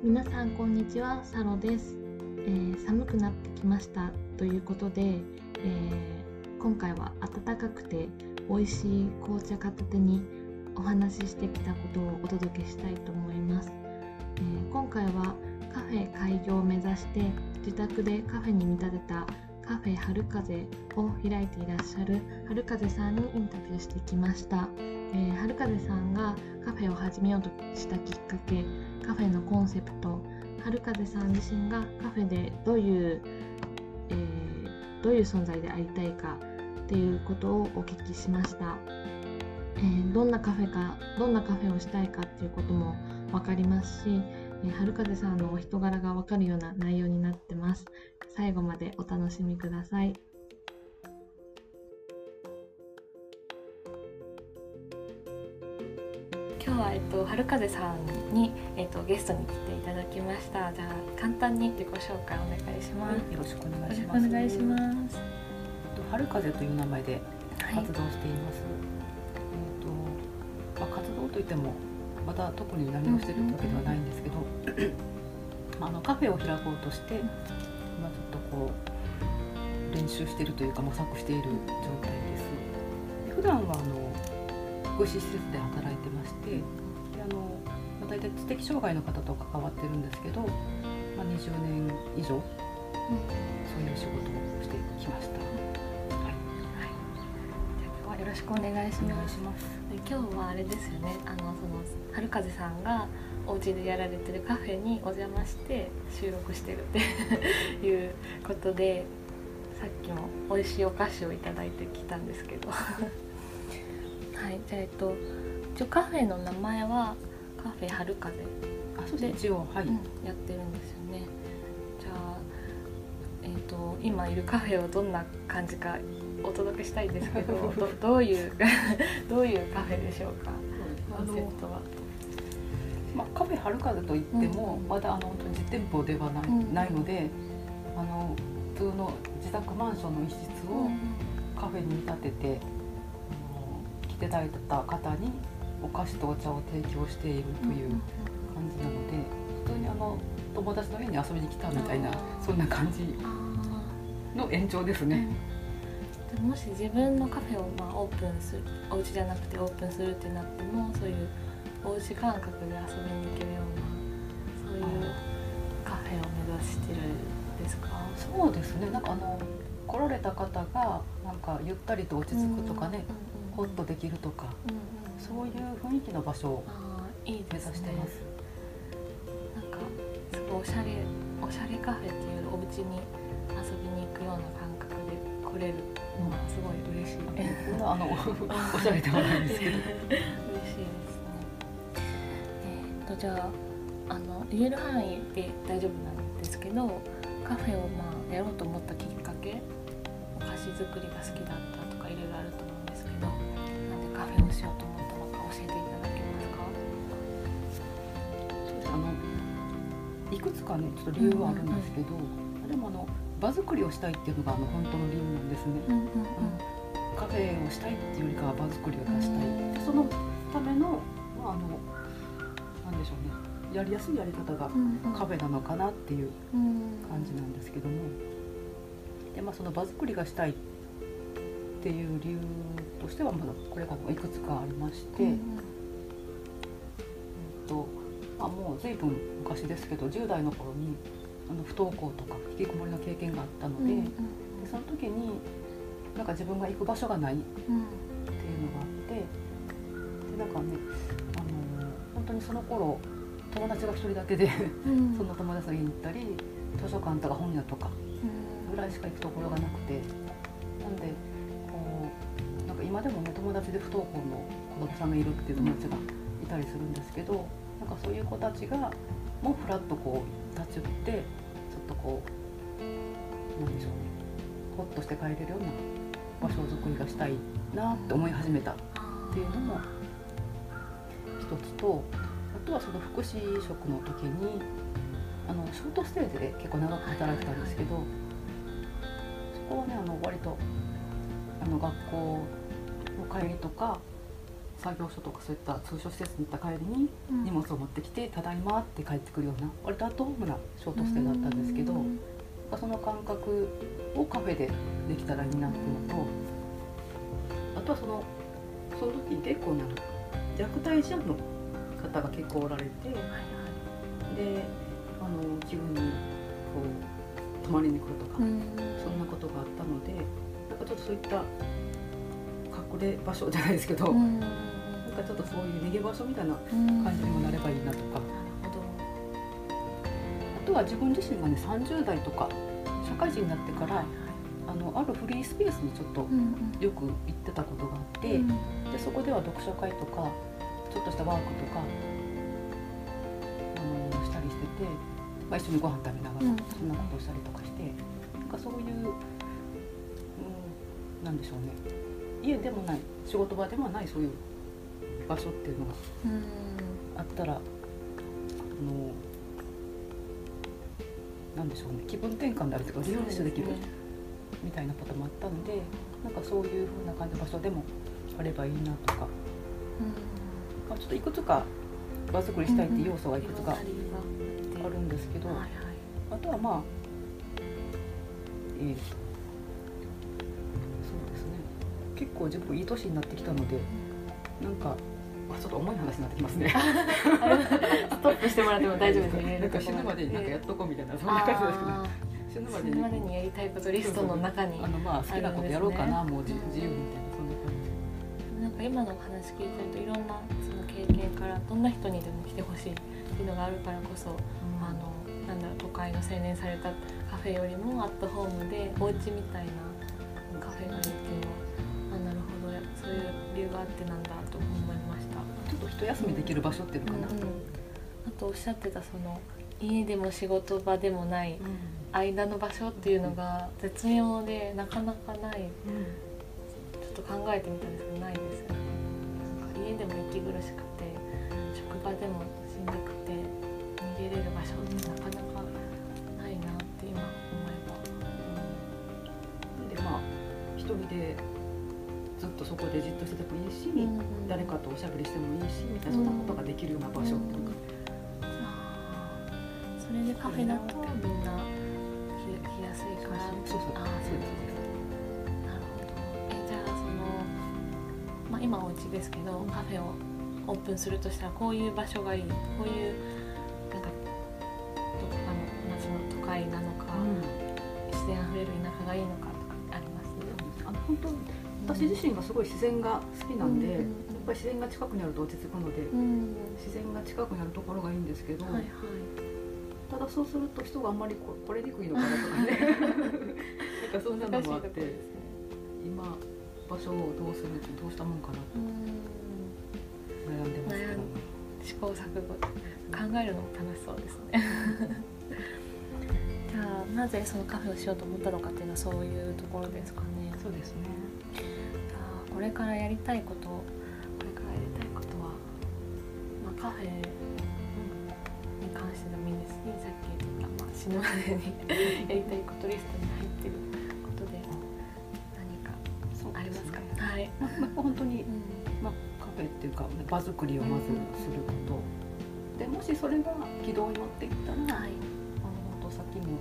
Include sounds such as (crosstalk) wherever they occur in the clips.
皆さんこんにちは。サロです、えー、寒くなってきました。ということで、えー、今回は暖かくて美味しい紅茶片手にお話ししてきたことをお届けしたいと思います、えー、今回はカフェ開業を目指して自宅でカフェに見立てたカフェ春風を開いていらっしゃる春風さんにインタビューしてきました、えー、春風さんがカフェを始めようとしたきっかけカフェのコンセプト春風さん自身がカフェでどういう、えー、どういう存在でありたいかっていうことをお聞きしました、えー、どんなカフェかどんなカフェをしたいかっていうことも分かりますしえ春風さんのお人柄がわかるような内容になってます。最後までお楽しみください。は、えっと、春風さんに、えっと、ゲストに来ていただきました。じゃあ、簡単に自己紹介お願いします。よろしくお願いします。お願いします。春風という名前で活動しています。はい、えっと、まあ、活動といってもまた特に何をしてるわけではないんですけど、あのカフェを開こうとして、まあ、ちょっとこう練習しているというか模索している状態ですで普段はあの福祉施設で働いてましてであの、まあ、大体知的障害の方と関わってるんですけど、まあ、20年以上、うん、そういう仕事をしてきました。よろしくお願いします。ます今日はあれですよね。あのその春風さんがお家でやられてるカフェにお邪魔して収録してるって (laughs) いうことで、さっきも美味しいお菓子をいただいてきたんですけど。はい、じゃあえっと一応カフェの名前はカフェ春風で一応はい、うん、やってるんですよね。じゃあえっと今いるカフェはどんな感じかお届けしたいんですけど (laughs) どどういう (laughs) どういうカフェでしょうかコンセプトは。まあ、カフェ春風といっても、うん、まだあの実店舗ではないうん、ないのであの普通の自宅マンションの一室をカフェに見立てて、ていただいた方にお菓子とお茶を提供しているという感じなので、普通にあの友達の家に遊びに来たみたいなそんな感じの延長ですね。もし自分のカフェをまあオープンするお家じゃなくてオープンするってなってもそういうおうち感覚で遊びに行けるようなそういうカフェを目指してるんですか？そうですね。なんかあの来られた方がなんかゆったりと落ち着くとかね、ホッとできるとか、そういう雰囲気の場所を目指してます。いいね、なんかすごいおしゃれおしゃれカフェっていうお家に遊びに行くような感覚で来れるのがすごい嬉しい。あの (laughs) おしゃれではないんですけど。とじゃああの言える範囲で大丈夫なんですけどカフェをまあやろうと思ったきっかけお菓子作りが好きだったとかいろいろあるといくつかねちょっと理由はあるんですけど、うんうん、でもあの場作りをしたいっていうのがあの本当の理由なんですね。うんうんうん、カフェをしたいっていうよりかは場作りを出したい、うん、そのための,、まあ、あのなんでしょうね。やりやすいやり方がカフェなのかなっていう感じなんですけども、でまあ、その場作りがしたいっていう理由としてはまだこれがいくつかありまして、うんとまあ、もう随分昔ですけど10代の頃にあの不登校とか引きこもりの経験があったので,、でその時になんか自分が行く場所がないっていうのがあってでなんかね当にその頃友達が1人だけでその友達の家に行ったり図書館とか本屋とかぐらいしか行くところがなくてなんでこうなんか今でもね友達で不登校の子供さんがいるっていう友達がいたりするんですけどなんかそういう子たちがもうふらっとこう立ち寄ってちょっとこうなんでしょうね。ほっとして帰れるような場所づくりがしたいなって思い始めたっていうのも一つとあとはその福祉職の時にあのショートステージで結構長く働いてたんですけどそこはねあの割とあの学校の帰りとか作業所とかそういった通所施設に行った帰りに荷物を持ってきて「ただいま」って帰ってくるような割とアットホームなショートステイだったんですけど、その感覚をカフェでできたらいいなっていうのとあとはそのその時でこうなん虐待児の方が結構おられて、であの自分にこう泊まりに来るとか、そんなことがあったのでなんかちょっとそういった隠れ場所じゃないですけど、かちょっとそういう逃げ場所みたいな感じにもなればいいなとか。あとは自分自身がね30代とか社会人になってから、あのあるフリースペースにちょっとよく行ってたことがあって、でそこでは読書会とかちょっとしたワークとかあのしたりしてて、まあ、一緒にご飯食べながらそんなことをしたりとかして、なんかそういう、うん、なんでしょうね。家でもない仕事場でもないそういう場所っていうのがあったら、あのなんでしょうね気分転換であるというかリフレッシュできるみたいなこともあったのでなんかそういうふうな感じの場所でもあればいいなとか、まあ、ちょっといくつか場作りしたいっていう要素がいくつかあるんですけど、あとはまあえー、とそうですね。結構自分いい年になってきたのでなんかちょっと重い話になってきますね。(laughs) ストップしてもらっても大丈夫ですね。(laughs) なんか死ぬまでになんかやっとこうみたいな、そんな感じですけど死ぬまでに。やりたいことリストの中にあのまあ好きなことやろうかな、もう自由みたいなそんな感じ。なんか今のお話聞いてるといろんなその経験からどんな人にでも来てほしいっていうのがあるからこそ、うん、あのなんだろう都会の青年されたカフェよりもアットホームでお家みたいなカフェがいいっていうのはあなるほど。そういう理由があってなんだと思い一休みできる場所っていうのかな、うんうん、あとおっしゃってたその家でも仕事場でもない間の場所っていうのが絶妙でなかなかない、ちょっと考えてみたんですけどないですよね。なんか家でも息苦しくて職場でもしんどくて逃げれる場所ってなかなかないなって今思えば、うん、でまあ一人でずっとそこでじっとしててもいいし、うん、誰かとおしゃべりしてもいいしみたいなそんなことができるような場所とか、それでカフェだとみんな来やすいから。そうそうあそう。ですなるほど。えじゃあその、まあ、今お家ですけどカフェをオープンするとしたらこういう場所がいい。こういうなんかどこかの街の都会なのか、うん、自然あふれる田舎がいいのかとかあります？あの本当私自身がすごい自然が好きなんで、うん、やっぱり自然が近くにあると落ち着くので、うん、自然が近くにあるところがいいんですけど、はいはい。ただそうすると人があんまりこ来れにくいのかなとかね。(laughs) なんかそんなのもあって、ね、今場所をどうするどうしたもんかなと悩んでますけど、試行錯誤考えるのも楽しそうですね。(laughs) じゃあなぜそのカフェをしようと思ったのかっていうのはそういうところですかね。そうですねこれからやりたいことこれからやりたいことは、まあ、カフェ関してでもいいですしさっき言った、まあ、死ぬまでにやりたいことリストに入ってることで何かありますか？はい、まあ、本当に、うん、まあ、カフェっていうか場作りをまずすること、うん、でもしそれが軌道に乗っていったら、はい、あの本当さっきも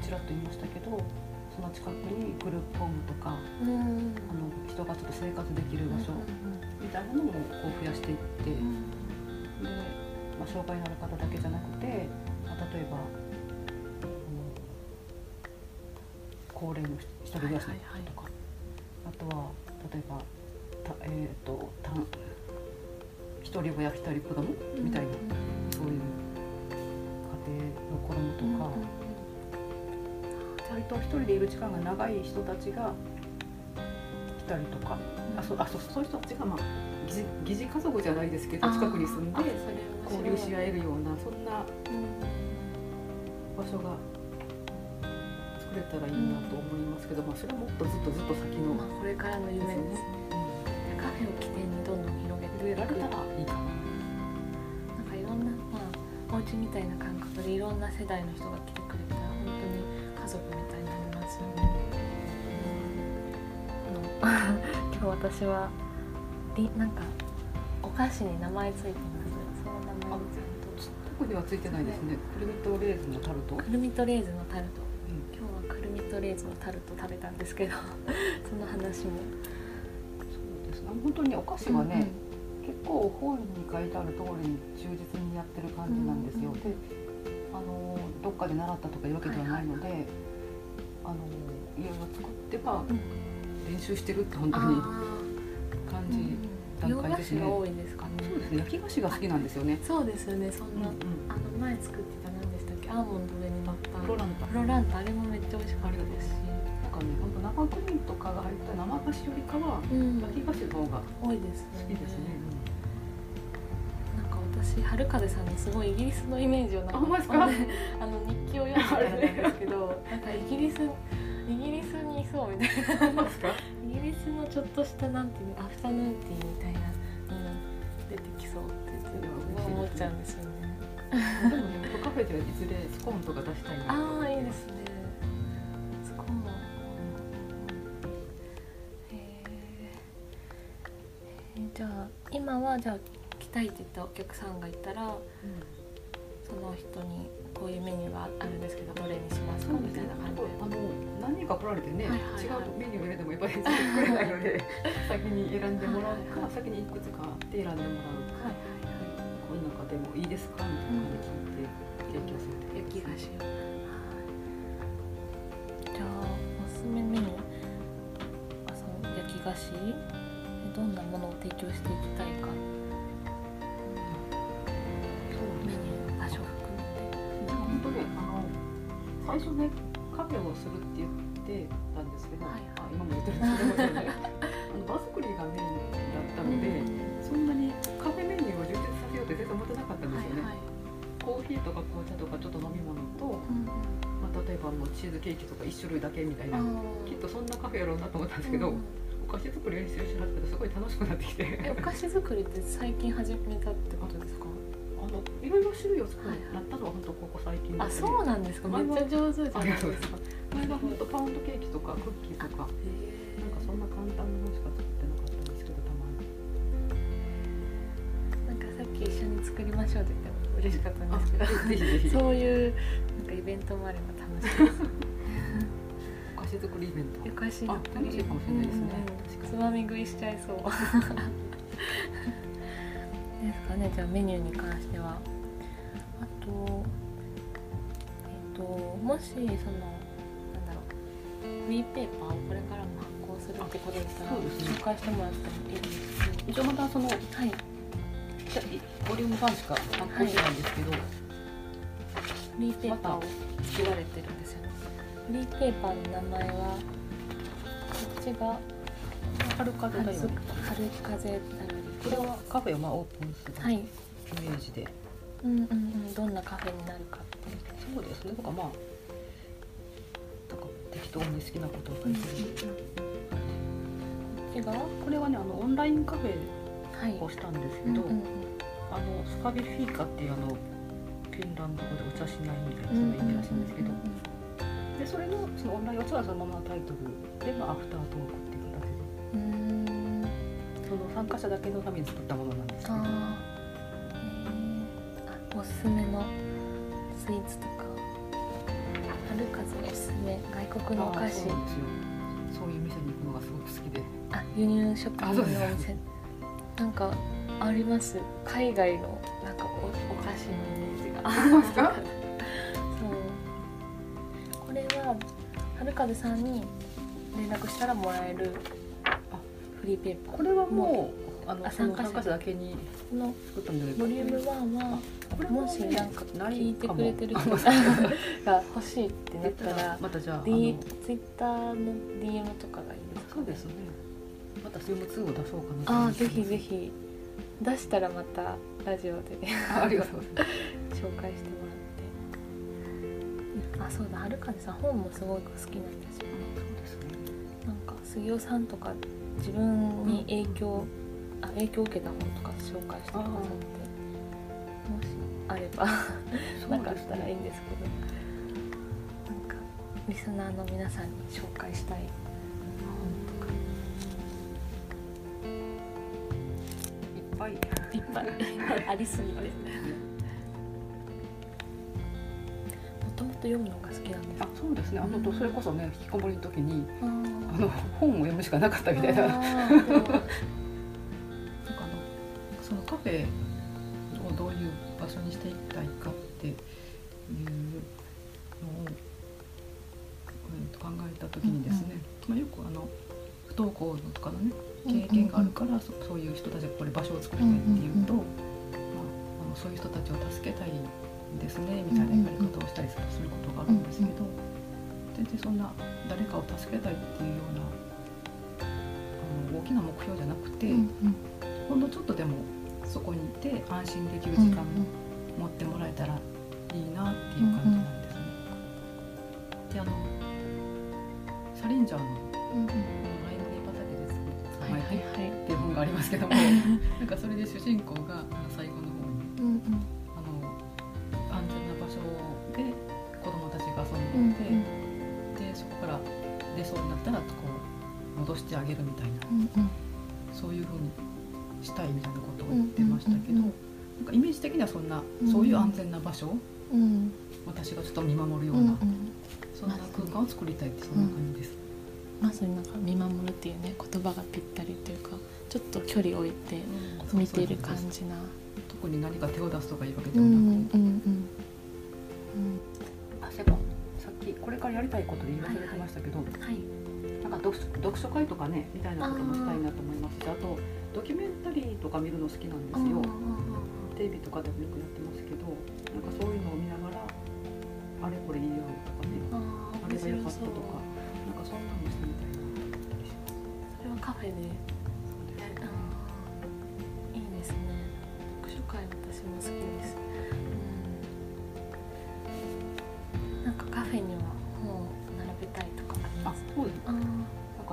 ちらっと言いましたけどその近くにグループホームとか、うん、あの人がちょっと生活できる場所みたいなのもこう増やしていって、でまあ、障害のある方だけじゃなくて、まあ、例えば、うん、高齢の一人暮らしの方とか、あとは例えばた、えーと、た一人親一人子供みたいな、そういう家庭の子供とか、割と一人でいる時間が長い人たちがいたりとか、あそあそそう。いう人たちがまあ疑似家族じゃないですけど近くに住んで交流し合えるようなそんな場所が作れたらいいなと思いますけど、まあ、それはもっとずっとずっと先の、まあ、これからの夢ですね、うん、カフェを起点にどんどん広げてられたらいいかな。なんかいろんな、まあ、お家みたいな感覚でいろんな世代の人が来てくれたら本当に家族みたいになりますよね、うん、(laughs) 今日私はりなんか菓子に名前ついてます。その名前ちゃんと。特にはついてないですねくるみとレーズンのタルトくるみとレーズンのタルト、うん、今日はくるみとレーズンのタルト食べたんですけど (laughs) その話も。そうです。ね本当にお菓子はね、うんうん、結構本に書いてある通りに忠実にやってる感じなんですよ、うんうん、でかで習ったとかいうわけではないので、あのいろいろ作っては練習してるって本当に感じ、段階ですね。多いですかね。そうですね。焼き菓子が好きなんですよね。そうですよね。そんな、うんうん、あの前作ってた何でしたっけ？アーモンド上に乗ったロランタ。ロランタあれもめっちゃ美味しかったですし。なんかね、本当生クリームとかが入った生菓子よりかは、うん、焼き菓子の方が多いです好きですね。なんか私春風さんにすごいイギリスのイメージをなんかあの日記を読んでたんですけど、なんかイギリスイギリスにいそうみたいな。イギリスのちょっとしたなんていうアフタヌーンティーみたいなの出てきそうって思っちゃうんですよね。でもね、カフェではいずれスコーンとか出したいああ、いいですね。スコーン。えー、じゃあ今はじゃあ来たいって言ったお客さんがいたら、うん、その人にこういうメニューがあるんですけどどれにしますかみたいな感じで。あの何人か来られてね、はいはいはい、違うメニューを入れてもやっぱり作れないので先に選んでもらうか、はいはい、先にいくつかで選んでもらうか、はいはいはい、この中でもいいですかみたいな感じで聞いて提供する焼き菓子を、はい、じゃあおすすめメニュー。あその焼き菓子。どんなものを提供していきたいか最初ねカフェをするって言ってたんですけど、はいはい、今も言ってるんですけど、ね、(laughs) あの場作りがメインだったので、そんなにカフェメニューを充実させようって全然思ってなかったんですよね。はいはい、コーヒーとか紅茶とかちょっと飲み物と、うんまあ、例えばもうチーズケーキとか1種類だけみたいなきっとそんなカフェやろうなと思ったんですけど。うんお菓子作り練習し始めてすごい楽しくなってきて。お菓子作りって最近始めたって種類を作るなったのは本当ここ最近あそうなんですか。めっちゃ上手じゃないです。か前は本当パウンドケーキとかクッキーとか。なんかそんな簡単なものしか作ってなかったんですけどたまに。なんかさっき一緒に作りましょうって言っても嬉しかったんですけど。そういうなんかイベントもあれば楽しいですお菓子作りイベント。お菓子作り。楽しいかもしれないですね、つまみ食いしちゃいそう。(laughs) ですかね。じゃあメニューに関しては。あとえっ、ー、ともしそのなんだろうフリーペーパーをこれからも発行するってことだったら、ね、紹介してもらってもいいです。か一応またその、はい、ボリューム版しか発行してないんですけど、はい、フリーペーパーを作られてるんですよね。フリーペーパーの名前はこっちが春風だよね春風だよこれはカフェをまあオープンするイメージで、うんうんうん。どんなカフェになるかってそうですね。とかまあなんか適当に好きなことを書いてる、うんうん、ここれはねあのオンラインカフェをしたんですけど、はいうんうんうん、あのスカビフィーカっていうあのフィンランド語でお茶しないみたいなそんな意味らしいんですけど、でそれのそのオンラインお茶はそのままのタイトルで、まあ、アフタートークっていう形で。その参加者だけのために作ったものなんですけどすすめのスイーツとか春風おすすめ。外国のお菓子。そういう店に行くのがすごく好きで。あ輸入食品のお店。なんかあります？海外のなんかおお菓子のイメージが。ありますか？そう。これは春風さんに連絡したらもらえるリーペーパー。これはもうあの参加者。だけにの作ったんボリューム1はもしなんか聞いてくれてる人が (laughs) 欲しいってなったらまたじゃあ、D、ツイッターの DM とかがいいですか、そうですね。また CM2 を出そうかなあぜひぜひ。出したらまたラジオで (laughs) 紹介してもらって。あそうだはるかねさん本もすごく好きなんですよね。そうですね。なんか杉尾さんとか自分に影響、あ影響を受けた本とか紹介してくださってあればなかったらいいんですけど、なんかリスナーの皆さんに紹介したい。本とか。一ぱい。いっぱい。(laughs) ありすぎて。もともと読むのが好きなんです。あそうですね。あのとそれこそね引きこもりの時にああの本を読むしかなかったみたいな。(laughs) なんかあそのカフェをどういう場所にしていきたいかっていうのを、うんと考えた時にですね、まあ、よくあの不登校のとかのね経験があるから、そそういう人たちがこれ場所を作りたいっていうと、まあ、あのそういう人たちを助けたいですねみたいな言われ方をしたりすることがあるんですけど、全然そんな誰かを助けたいっていうようなあの大きな目標じゃなくて、うん。ほんのちょっとでもそこにいて安心できる時間を持ってもらえたらいいなっていう感じなんですね。であのサリンジャーのうんうん「ライムネパサケです」はいはいはいっていう本がありますけどもなんかそれで主人公が最後の方にうんうんあの安全な場所で子供たちが遊うんん。でいて、でそこから出そうになったらこう戻してあげるみたいな。うんうん。そういうふうにしたいみたいなことを言ってましたけど、うんうんうんうん。なんかイメージ的にはそんな、うんそういう安全な場所をうん。私がちょっと見守るよううんな、うん。そんな空間を作りたいってそんな感じです。まさになんか見守るっていうね言葉がぴったりというかちょっと距離を置いて見てる感じな。特に何か手を出すとかいうわけでうんうもなく、ん。うん。あそういえばさっきこれからやりたいことで言い忘れてましたけど、うんはい。なんか読書読書会とかねみたいなこともしたいなと思います。しあとドキュメンタリーとか見るの好きなんですよ、テレビとかでもよくやってますけどなんかそういうのを見ながらあれこれ言い合うとかねああれが良かったとかなんかそんなのしてみたいな。それはカフェでいいですね。読書会私も好き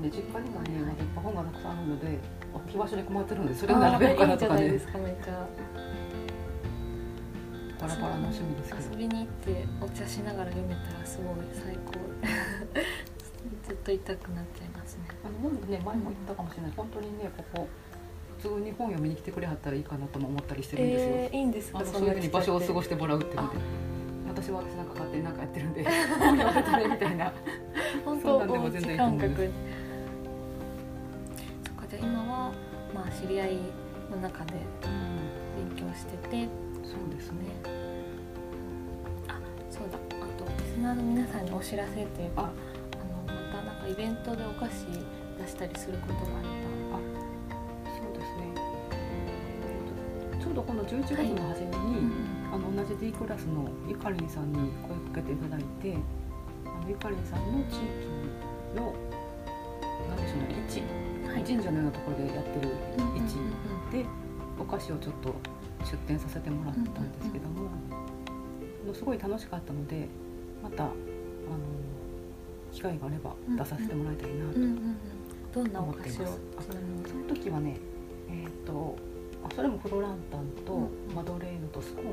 なんかね実家にもね、まだいっぱい本がたくさんあるので置き場所に困ってるのでそれを並べようかなとかね。いいじゃないですかめっちゃバラバラの趣味ですけど。遊びに行ってお茶しながら読めたらすごい最高。(laughs) ずっと痛くなっちゃいますね。あの本ね前も言ったかもしれない。本当にねここ普通に本読みに来てくれはったらいいかなとも思ったりしてるんですよ、えー、いいんですかそういうふうに場所を過ごししてもらうっていうので。私は私なんか勝手になんかやってるんで (laughs) 本読んでてねみたいな。本当そんなんでも全然いいと思うんです知り合いの中で勉強してて。そうですね。あそうだ。あとリスナーの皆さんにお知らせというかあ。あのまたなんかイベントでお菓子出したりすることがあれそうですね、えーとちょうどこの11月の初めに、ば、あの同じ D クラスのゆかりんさんに声かけていただいてあのゆかりんさんの地域の何でしょうね市。はい神社のようなところでやってるうんうんうん市でお菓子をちょっと出店させてもらったんですけども、すごい楽しかったのでまたあの機会があれば出させてもらいたいなと思っています。その時はねえっ、とあそれもフロランタンとうんマドレーヌとスコーン。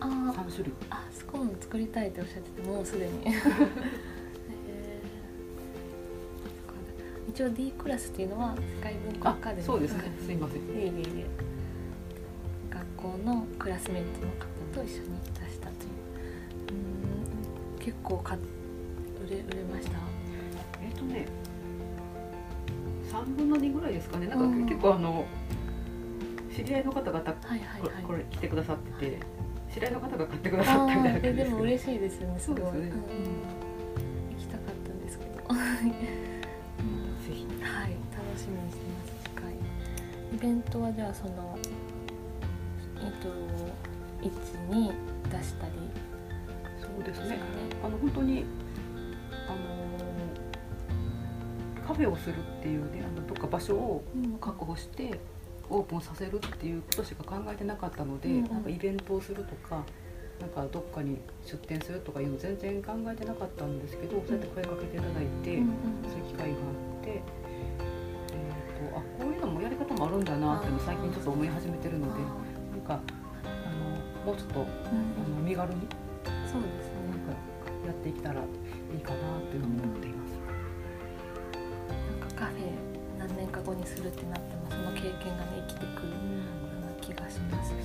あー。3種類。あスコーン作りたいっておっしゃっててもうすでに (laughs) 一応 D クラスっていうのは世界文化アカデミーそうですね。すいません。いえいえいえ。学校のクラスメートの方と一緒に出したという。うーん。結構か売れ売れました？えっ、とね3分の2ぐらいですかね。なんかうん。結構あの知り合いの方々こはいはいはい。れこれ来てくださってて知り合いの方が買ってくださったみたいなあーえでも感じですけど。嬉しいですよねすごい。そうですよね。ん。行きたかったんですけど楽しみにしてます。次回イベントはじゃあそのえっと位置に出したり？そうですね。ね。あの本当にあのカフェをするっていうねあのどっか場所をうん。確保してオープンさせるっていうことしか考えてなかったので、うんうん。なんかイベントをするとかなんかどっかに出店するとかいうの全然考えてなかったんですけど、そうやって声かけていただいて、うんうん。そういう機会があって、んだなっていうのを最近ちょっと思い始めてるのでなんかあのもうちょっとうん。あの身軽にそうですなんねかやっていけたらいいかなっていうふうに思っています。なんかカフェ何年か後にするってなってもその経験がね生きてくるような気がします。ね。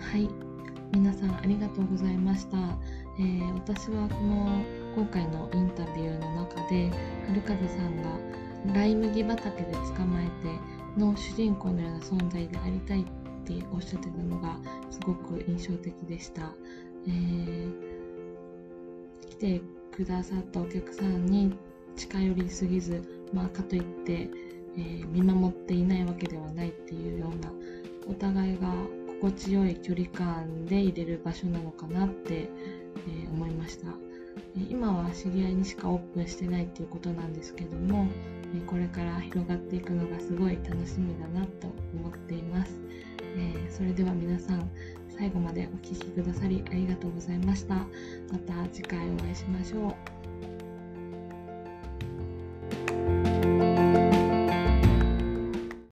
はい。皆さんありがとうございました、えー、私はこの今回のインタビューの中で春風さんがライ麦畑で捕まえての主人公のような存在でありたいっておっしゃってたのがすごく印象的でした、えー、来てくださったお客さんに近寄りすぎず、まあ、かといって、えー、見守っていないわけではないっていうようなお互いが心地よい距離感で入れる場所なのかなって、えー、思いました。今は知り合いにしかオープンしてないっていうことなんですけどもこれから広がっていくのがすごい楽しみだなと思っています、え、それでは皆さん最後までお聴きくださりありがとうございました。また次回お会いしましょう。